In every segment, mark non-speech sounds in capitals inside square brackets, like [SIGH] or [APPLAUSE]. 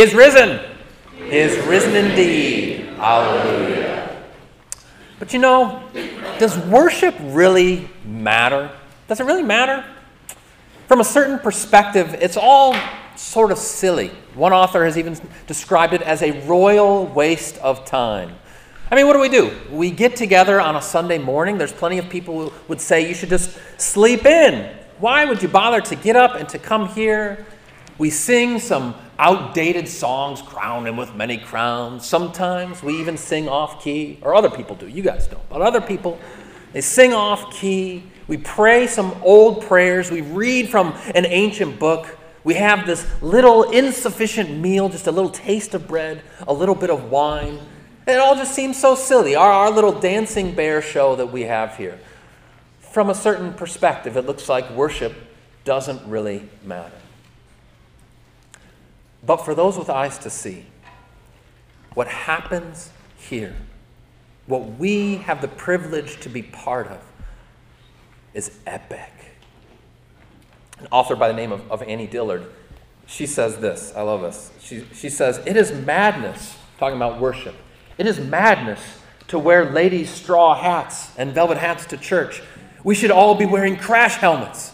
He is risen. He is risen indeed. Hallelujah. But you know, does worship really matter? Does it really matter? From a certain perspective, it's all sort of silly. One author has even described it as a royal waste of time. I mean, what do we do? We get together on a Sunday morning. There's plenty of people who would say you should just sleep in. Why would you bother to get up and to come here? We sing some outdated songs, crown him with many crowns. Sometimes we even sing off key, or other people do. You guys don't. But other people, they sing off key. We pray some old prayers. We read from an ancient book. We have this little insufficient meal, just a little taste of bread, a little bit of wine. It all just seems so silly. Our, our little dancing bear show that we have here. From a certain perspective, it looks like worship doesn't really matter. But for those with eyes to see, what happens here, what we have the privilege to be part of, is epic. An author by the name of, of Annie Dillard, she says this. I love this. She, she says, It is madness, talking about worship, it is madness to wear ladies' straw hats and velvet hats to church. We should all be wearing crash helmets.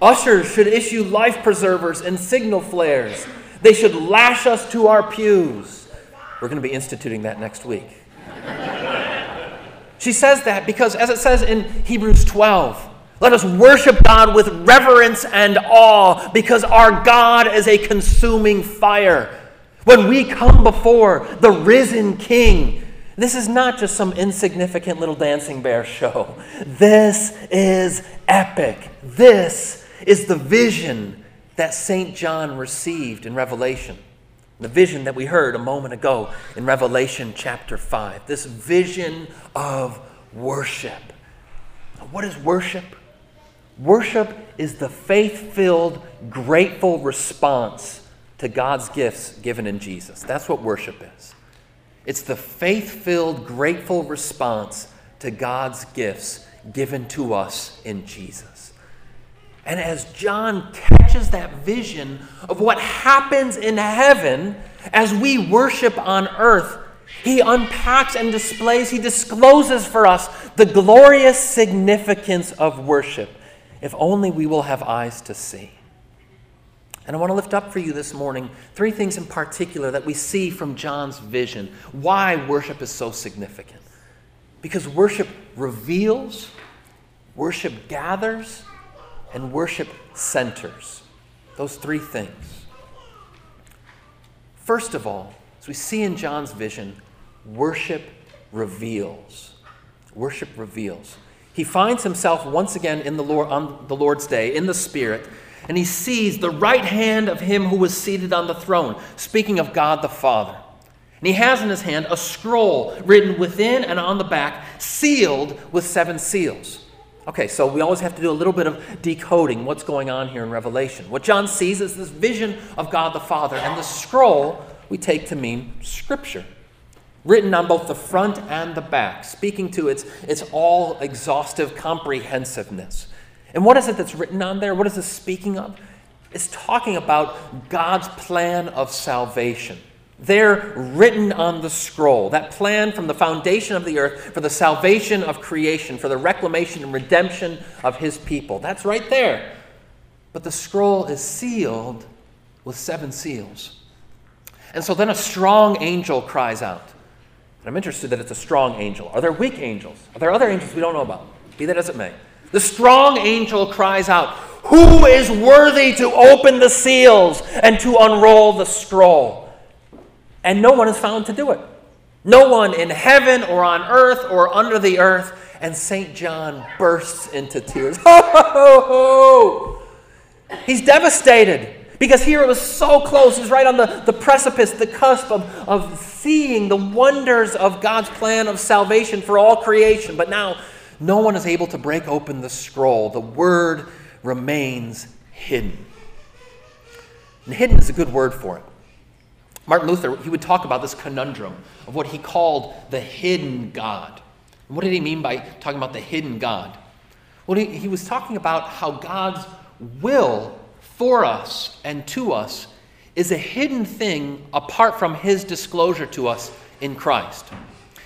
Ushers should issue life preservers and signal flares. They should lash us to our pews. We're going to be instituting that next week. she says that because, as it says in Hebrews 12, let us worship God with reverence and awe because our God is a consuming fire. When we come before the risen King, this is not just some insignificant little dancing bear show. This is epic. This is the vision that St. John received in Revelation. The vision that we heard a moment ago in Revelation chapter 5. This vision of worship. What is worship? Worship is the faith filled, grateful response to God's gifts given in Jesus. That's what worship is. It's the faith filled, grateful response to God's gifts given to us in Jesus. And as John catches that vision of what happens in heaven as we worship on earth, he unpacks and displays, he discloses for us the glorious significance of worship, if only we will have eyes to see. And I want to lift up for you this morning three things in particular that we see from John's vision. Why worship is so significant. Because worship reveals, worship gathers, and worship centers. Those three things. First of all, as we see in John's vision, worship reveals. Worship reveals. He finds himself once again in the Lord, on the Lord's day in the Spirit, and he sees the right hand of him who was seated on the throne, speaking of God the Father. And he has in his hand a scroll written within and on the back, sealed with seven seals. Okay, so we always have to do a little bit of decoding what's going on here in Revelation. What John sees is this vision of God the Father, and the scroll we take to mean Scripture, written on both the front and the back, speaking to its, its all exhaustive comprehensiveness. And what is it that's written on there? What is this speaking of? It's talking about God's plan of salvation. They're written on the scroll. That plan from the foundation of the earth for the salvation of creation, for the reclamation and redemption of his people. That's right there. But the scroll is sealed with seven seals. And so then a strong angel cries out. And I'm interested that it's a strong angel. Are there weak angels? Are there other angels we don't know about? Be that as it may. The strong angel cries out, Who is worthy to open the seals and to unroll the scroll? And no one is found to do it. No one in heaven or on earth or under the earth. And St. John bursts into tears. [LAUGHS] He's devastated because here it was so close. He's right on the, the precipice, the cusp of, of seeing the wonders of God's plan of salvation for all creation. But now no one is able to break open the scroll. The word remains hidden. And hidden is a good word for it. Martin Luther, he would talk about this conundrum of what he called the hidden God. And what did he mean by talking about the hidden God? Well, he, he was talking about how God's will for us and to us is a hidden thing apart from his disclosure to us in Christ.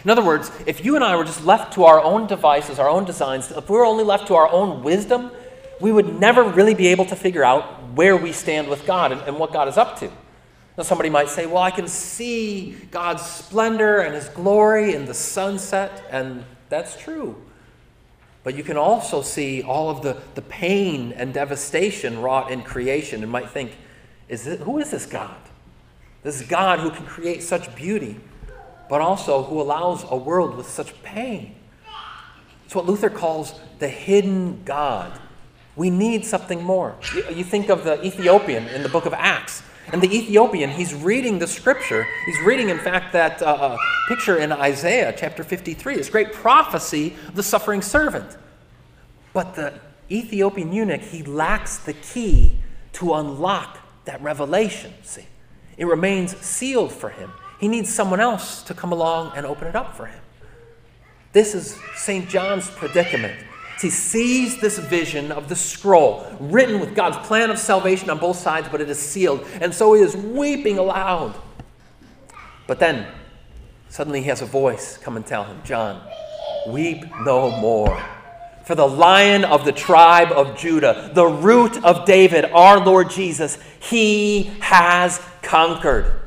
In other words, if you and I were just left to our own devices, our own designs, if we were only left to our own wisdom, we would never really be able to figure out where we stand with God and, and what God is up to. Now, somebody might say, Well, I can see God's splendor and His glory in the sunset, and that's true. But you can also see all of the, the pain and devastation wrought in creation and might think, is it, Who is this God? This God who can create such beauty, but also who allows a world with such pain. It's what Luther calls the hidden God. We need something more. You, you think of the Ethiopian in the book of Acts. And the Ethiopian, he's reading the scripture. He's reading, in fact, that uh, uh, picture in Isaiah chapter 53, this great prophecy of the suffering servant. But the Ethiopian eunuch, he lacks the key to unlock that revelation, see. It remains sealed for him. He needs someone else to come along and open it up for him. This is St. John's predicament. He sees this vision of the scroll written with God's plan of salvation on both sides, but it is sealed. And so he is weeping aloud. But then, suddenly he has a voice come and tell him, John, weep no more. For the lion of the tribe of Judah, the root of David, our Lord Jesus, he has conquered.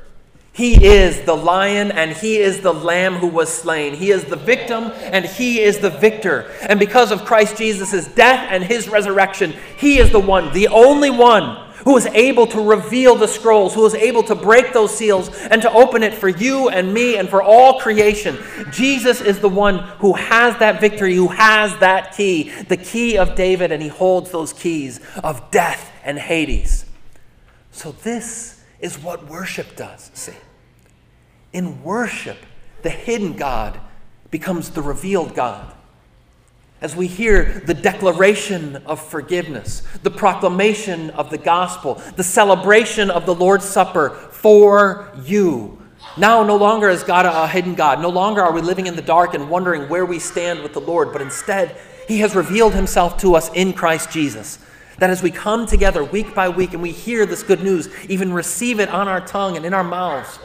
He is the lion and he is the lamb who was slain. He is the victim and he is the victor. And because of Christ Jesus' death and his resurrection, he is the one, the only one who is able to reveal the scrolls, who is able to break those seals and to open it for you and me and for all creation. Jesus is the one who has that victory, who has that key, the key of David, and he holds those keys of death and Hades. So, this is what worship does, see. In worship, the hidden God becomes the revealed God. As we hear the declaration of forgiveness, the proclamation of the gospel, the celebration of the Lord's Supper for you. Now, no longer is God a hidden God. No longer are we living in the dark and wondering where we stand with the Lord, but instead, He has revealed Himself to us in Christ Jesus. That as we come together week by week and we hear this good news, even receive it on our tongue and in our mouths,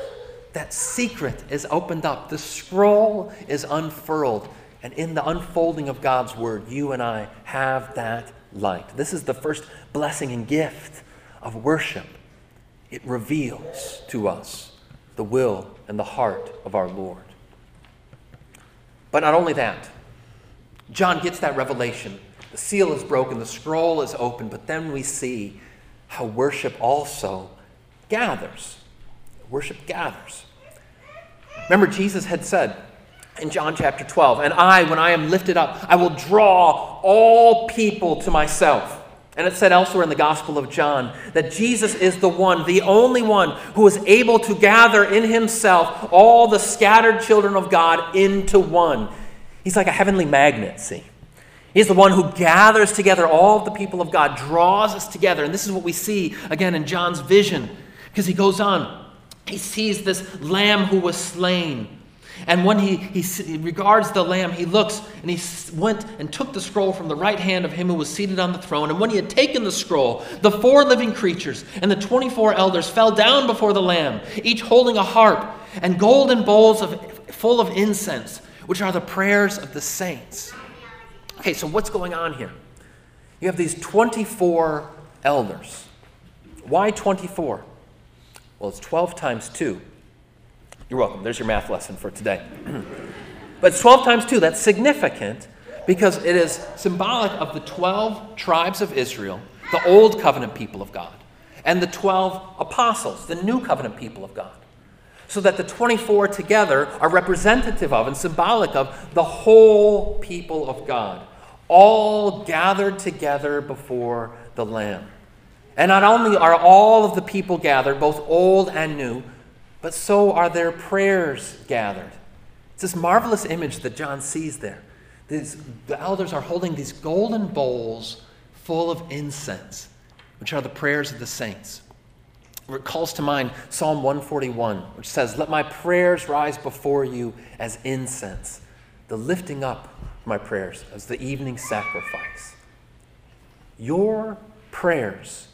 that secret is opened up. The scroll is unfurled. And in the unfolding of God's word, you and I have that light. This is the first blessing and gift of worship. It reveals to us the will and the heart of our Lord. But not only that, John gets that revelation. The seal is broken, the scroll is open, but then we see how worship also gathers. Worship gathers. Remember, Jesus had said in John chapter 12, And I, when I am lifted up, I will draw all people to myself. And it said elsewhere in the Gospel of John that Jesus is the one, the only one, who is able to gather in himself all the scattered children of God into one. He's like a heavenly magnet, see? He's the one who gathers together all the people of God, draws us together. And this is what we see again in John's vision, because he goes on. He sees this lamb who was slain. And when he, he regards the lamb, he looks and he went and took the scroll from the right hand of him who was seated on the throne. And when he had taken the scroll, the four living creatures and the 24 elders fell down before the lamb, each holding a harp and golden bowls of, full of incense, which are the prayers of the saints. Okay, so what's going on here? You have these 24 elders. Why 24? Well, it's 12 times 2. You're welcome. There's your math lesson for today. [CLEARS THROAT] but it's 12 times 2. That's significant because it is symbolic of the 12 tribes of Israel, the old covenant people of God, and the 12 apostles, the new covenant people of God. So that the 24 together are representative of and symbolic of the whole people of God, all gathered together before the Lamb. And not only are all of the people gathered, both old and new, but so are their prayers gathered. It's this marvelous image that John sees there. The elders are holding these golden bowls full of incense, which are the prayers of the saints. It calls to mind Psalm 141, which says, Let my prayers rise before you as incense, the lifting up of my prayers as the evening sacrifice. Your prayers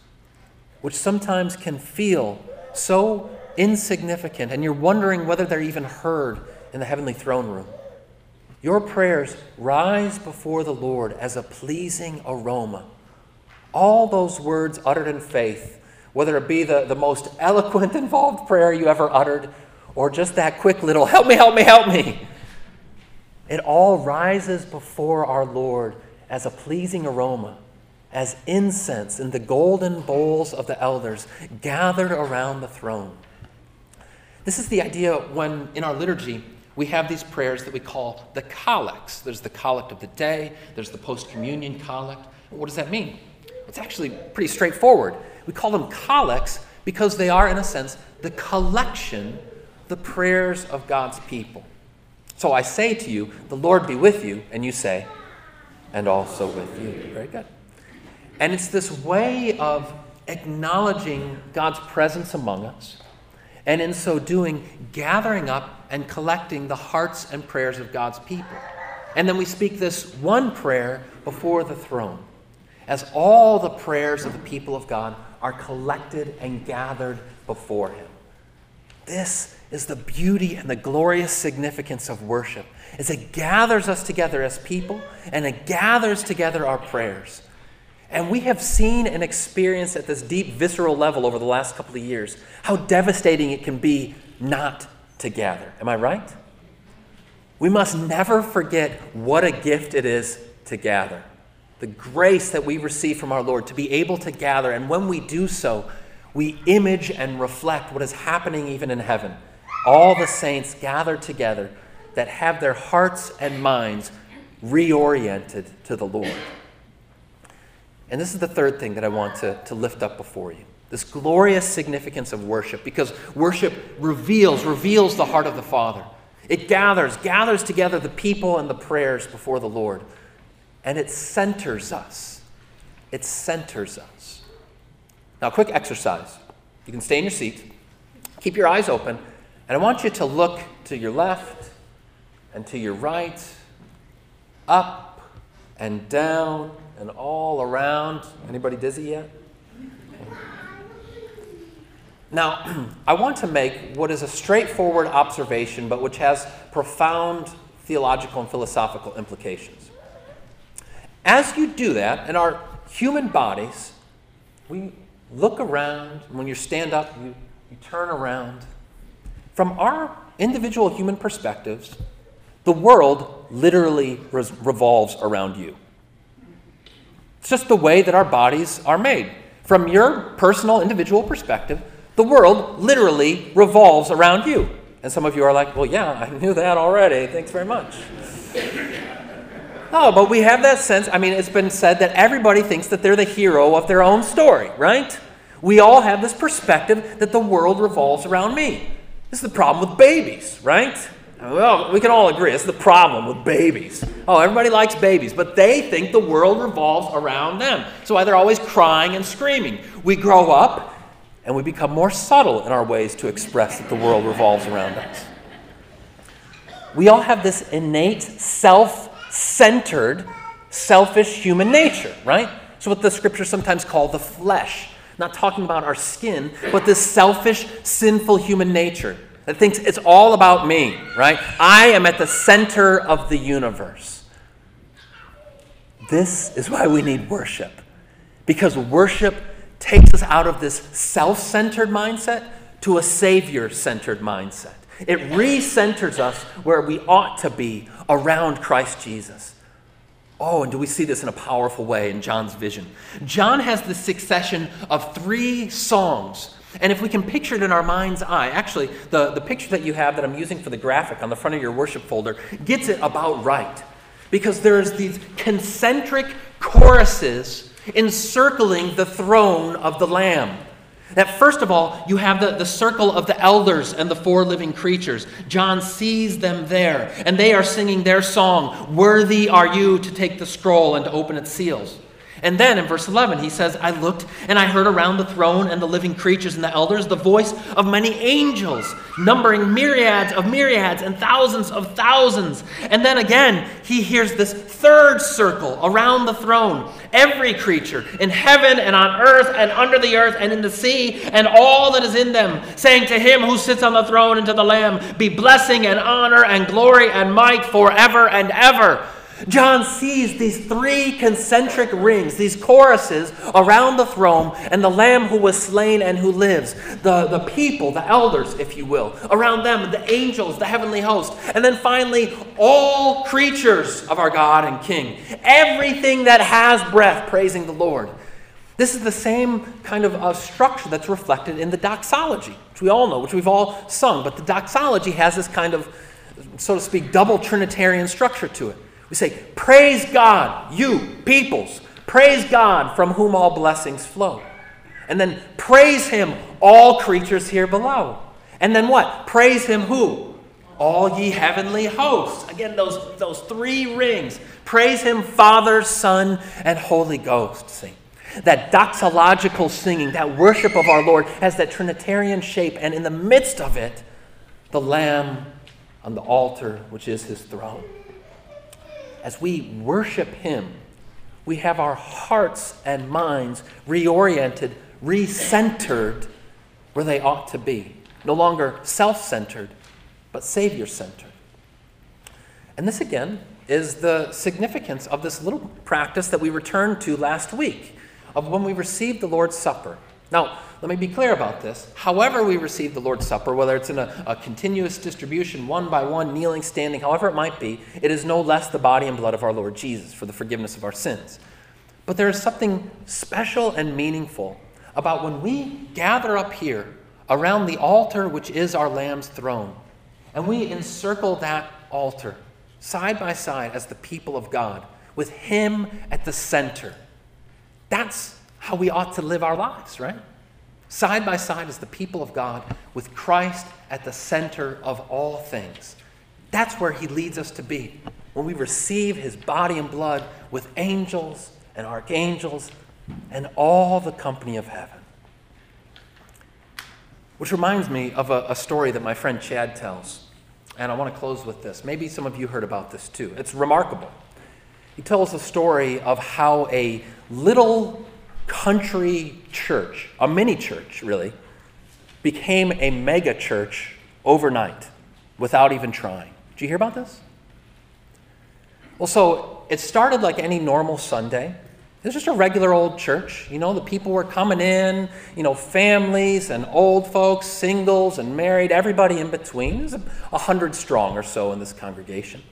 which sometimes can feel so insignificant, and you're wondering whether they're even heard in the heavenly throne room. Your prayers rise before the Lord as a pleasing aroma. All those words uttered in faith, whether it be the, the most eloquent, involved prayer you ever uttered, or just that quick little, help me, help me, help me, it all rises before our Lord as a pleasing aroma, as incense in the golden bowls of the elders gathered around the throne. This is the idea when in our liturgy we have these prayers that we call the collects. There's the collect of the day, there's the post communion collect. What does that mean? It's actually pretty straightforward. We call them collects because they are, in a sense, the collection, the prayers of God's people. So I say to you, the Lord be with you, and you say, and also with you. Very good. And it's this way of acknowledging God's presence among us, and in so doing, gathering up and collecting the hearts and prayers of God's people. And then we speak this one prayer before the throne, as all the prayers of the people of God are collected and gathered before Him. This is the beauty and the glorious significance of worship is it gathers us together as people and it gathers together our prayers and we have seen and experienced at this deep visceral level over the last couple of years how devastating it can be not to gather am i right we must never forget what a gift it is to gather the grace that we receive from our lord to be able to gather and when we do so we image and reflect what is happening even in heaven. All the saints gathered together that have their hearts and minds reoriented to the Lord. And this is the third thing that I want to, to lift up before you this glorious significance of worship, because worship reveals, reveals the heart of the Father. It gathers, gathers together the people and the prayers before the Lord, and it centers us. It centers us. Now, quick exercise. You can stay in your seat, keep your eyes open, and I want you to look to your left and to your right, up and down and all around. Anybody dizzy yet? Now, [CLEARS THROAT] I want to make what is a straightforward observation, but which has profound theological and philosophical implications. As you do that, in our human bodies, we look around. When you stand up, you, you turn around. From our individual human perspectives, the world literally revolves around you. It's just the way that our bodies are made. From your personal, individual perspective, the world literally revolves around you. And some of you are like, well, yeah, I knew that already. Thanks very much. Oh, but we have that sense. I mean, it's been said that everybody thinks that they're the hero of their own story, right? We all have this perspective that the world revolves around me. This is the problem with babies, right? Well, we can all agree. It's the problem with babies. Oh, everybody likes babies, but they think the world revolves around them. So why they're always crying and screaming. We grow up and we become more subtle in our ways to express that the world revolves around us. We all have this innate self centered, selfish human nature, right? So, what the scriptures sometimes call the flesh. Not talking about our skin, but this selfish, sinful human nature that thinks it's all about me, right? I am at the center of the universe. This is why we need worship. Because worship takes us out of this self centered mindset to a Savior centered mindset. It recenters us where we ought to be around Christ Jesus. Oh, and do we see this in a powerful way in John's vision? John has the succession of three songs. And if we can picture it in our mind's eye, actually, the, the picture that you have that I'm using for the graphic on the front of your worship folder gets it about right. Because there's these concentric choruses encircling the throne of the Lamb. That first of all, you have the, the circle of the elders and the four living creatures. John sees them there, and they are singing their song, Worthy are you to take the scroll and to open its seals. And then in verse 11, he says, I looked and I heard around the throne and the living creatures and the elders the voice of many angels, numbering myriads of myriads and thousands of thousands. And then again, he hears this third circle around the throne. Every creature in heaven and on earth and under the earth and in the sea and all that is in them, saying to him who sits on the throne and to the Lamb, Be blessing and honor and glory and might forever and ever. John sees these three concentric rings, these choruses around the throne, and the Lamb who was slain and who lives. The, the people, the elders, if you will, around them, the angels, the heavenly host. And then finally, all creatures of our God and King. Everything that has breath praising the Lord. This is the same kind of uh, structure that's reflected in the doxology, which we all know, which we've all sung. But the doxology has this kind of, so to speak, double Trinitarian structure to it. We say, Praise God, you peoples. Praise God from whom all blessings flow. And then praise Him, all creatures here below. And then what? Praise Him who? All ye heavenly hosts. Again, those, those three rings. Praise Him, Father, Son, and Holy Ghost. See? That doxological singing, that worship of our Lord has that Trinitarian shape, and in the midst of it, the Lamb on the altar, which is His throne as we worship Him, we have our hearts and minds reoriented, recentered where they ought to be. No longer self centered, but Savior centered. And this, again, is the significance of this little practice that we returned to last week of when we received the Lord's Supper. Now, let me be clear about this. However, we receive the Lord's Supper, whether it's in a, a, continuous distribution, one by one, kneeling, standing, however it might be, it is no less the body and blood of our Lord Jesus for the forgiveness of our sins. But there is something special and meaningful about when we gather up here around the altar, which is our Lamb's throne, and we encircle that altar side by side as the people of God, with Him at the center. That's how we ought to live our lives, right? side by side as the people of God, with Christ at the center of all things. That's where he leads us to be. When we receive his body and blood with angels and archangels and all the company of heaven. Which reminds me of a, a story that my friend Chad tells. And I want to close with this. Maybe some of you heard about this too. It's remarkable. He tells a story of how a little country church, a mini church really, became a mega church overnight without even trying. Did you hear about this? Well, so it started like any normal Sunday. It was just a regular old church. You know, the people were coming in, you know, families and old folks, singles and married, everybody in between. Was a hundred strong or so in this congregation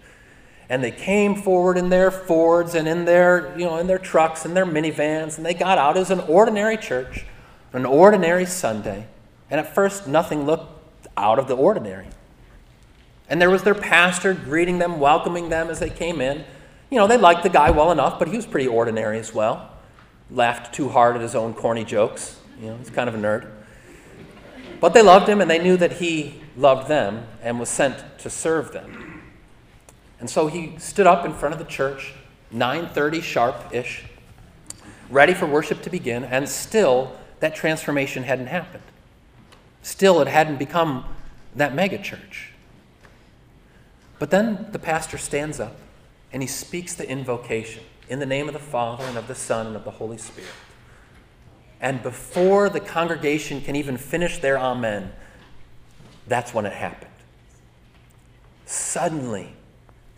and they came forward in their Fords and in their, you know, in their trucks and their minivans, and they got out as an ordinary church, an ordinary Sunday. And at first, nothing looked out of the ordinary. And there was their pastor greeting them, welcoming them as they came in. You know, they liked the guy well enough, but he was pretty ordinary as well. Laughed too hard at his own corny jokes. You know, he's kind of a nerd. But they loved him, and they knew that he loved them and was sent to serve them. And so he stood up in front of the church, 9:30 sharp-ish, ready for worship to begin, and still that transformation hadn't happened. Still it hadn't become that mega church. But then the pastor stands up and he speaks the invocation in the name of the Father and of the Son and of the Holy Spirit. And before the congregation can even finish their amen, that's when it happened. Suddenly,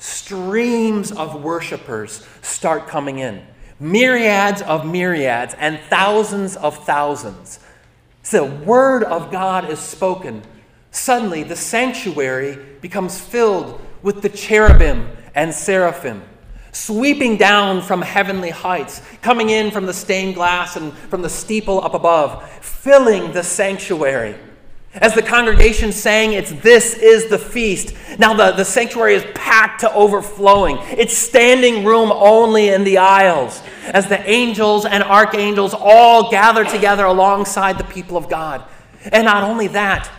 streams of worshipers start coming in. Myriads of myriads and thousands of thousands. So the word of God is spoken. Suddenly, the sanctuary becomes filled with the cherubim and seraphim, sweeping down from heavenly heights, coming in from the stained glass and from the steeple up above, filling the sanctuary. As the congregation sang, it's this is the feast. Now the, the sanctuary is packed to overflowing. It's standing room only in the aisles as the angels and archangels all gather together alongside the people of God. And not only that,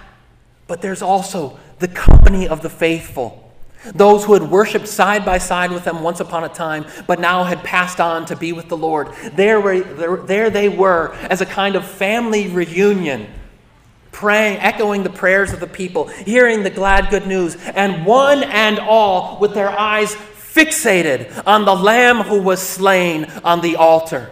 but there's also the company of the faithful. Those who had worshiped side by side with them once upon a time, but now had passed on to be with the Lord. There, were, there, there they were as a kind of family reunion, praying, echoing the prayers of the people, hearing the glad good news, and one and all with their eyes fixated on the Lamb who was slain on the altar.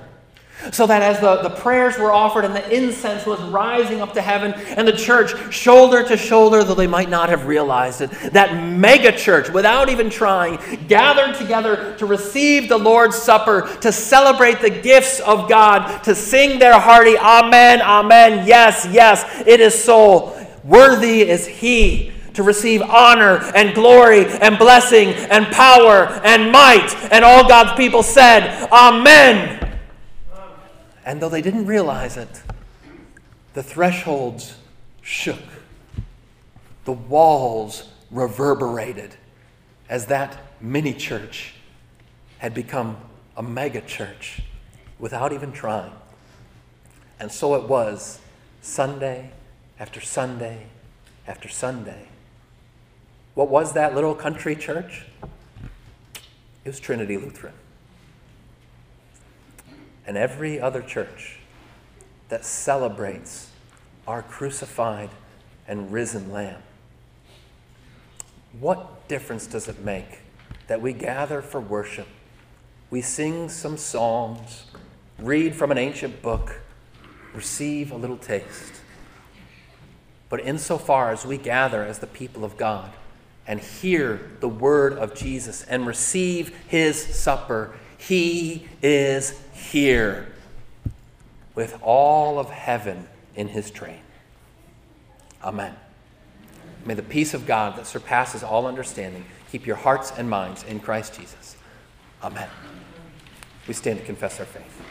So that as the, the prayers were offered and the incense was rising up to heaven, and the church, shoulder to shoulder, though they might not have realized it, that mega church, without even trying, gathered together to receive the Lord's Supper, to celebrate the gifts of God, to sing their hearty Amen, Amen, yes, yes, it is so. Worthy is He to receive honor and glory and blessing and power and might. And all God's people said, Amen. And though they didn't realize it, the thresholds shook, the walls reverberated as that mini church had become a mega church without even trying. And so it was Sunday after Sunday after Sunday. What was that little country church? It was Trinity Lutheran and every other church that celebrates our crucified and risen Lamb. What difference does it make that we gather for worship? We sing some songs, read from an ancient book, receive a little taste. But insofar as we gather as the people of God and hear the word of Jesus and receive his supper, he is here with all of heaven in his train. Amen. May the peace of God that surpasses all understanding keep your hearts and minds in Christ Jesus. Amen. We stand to confess our faith.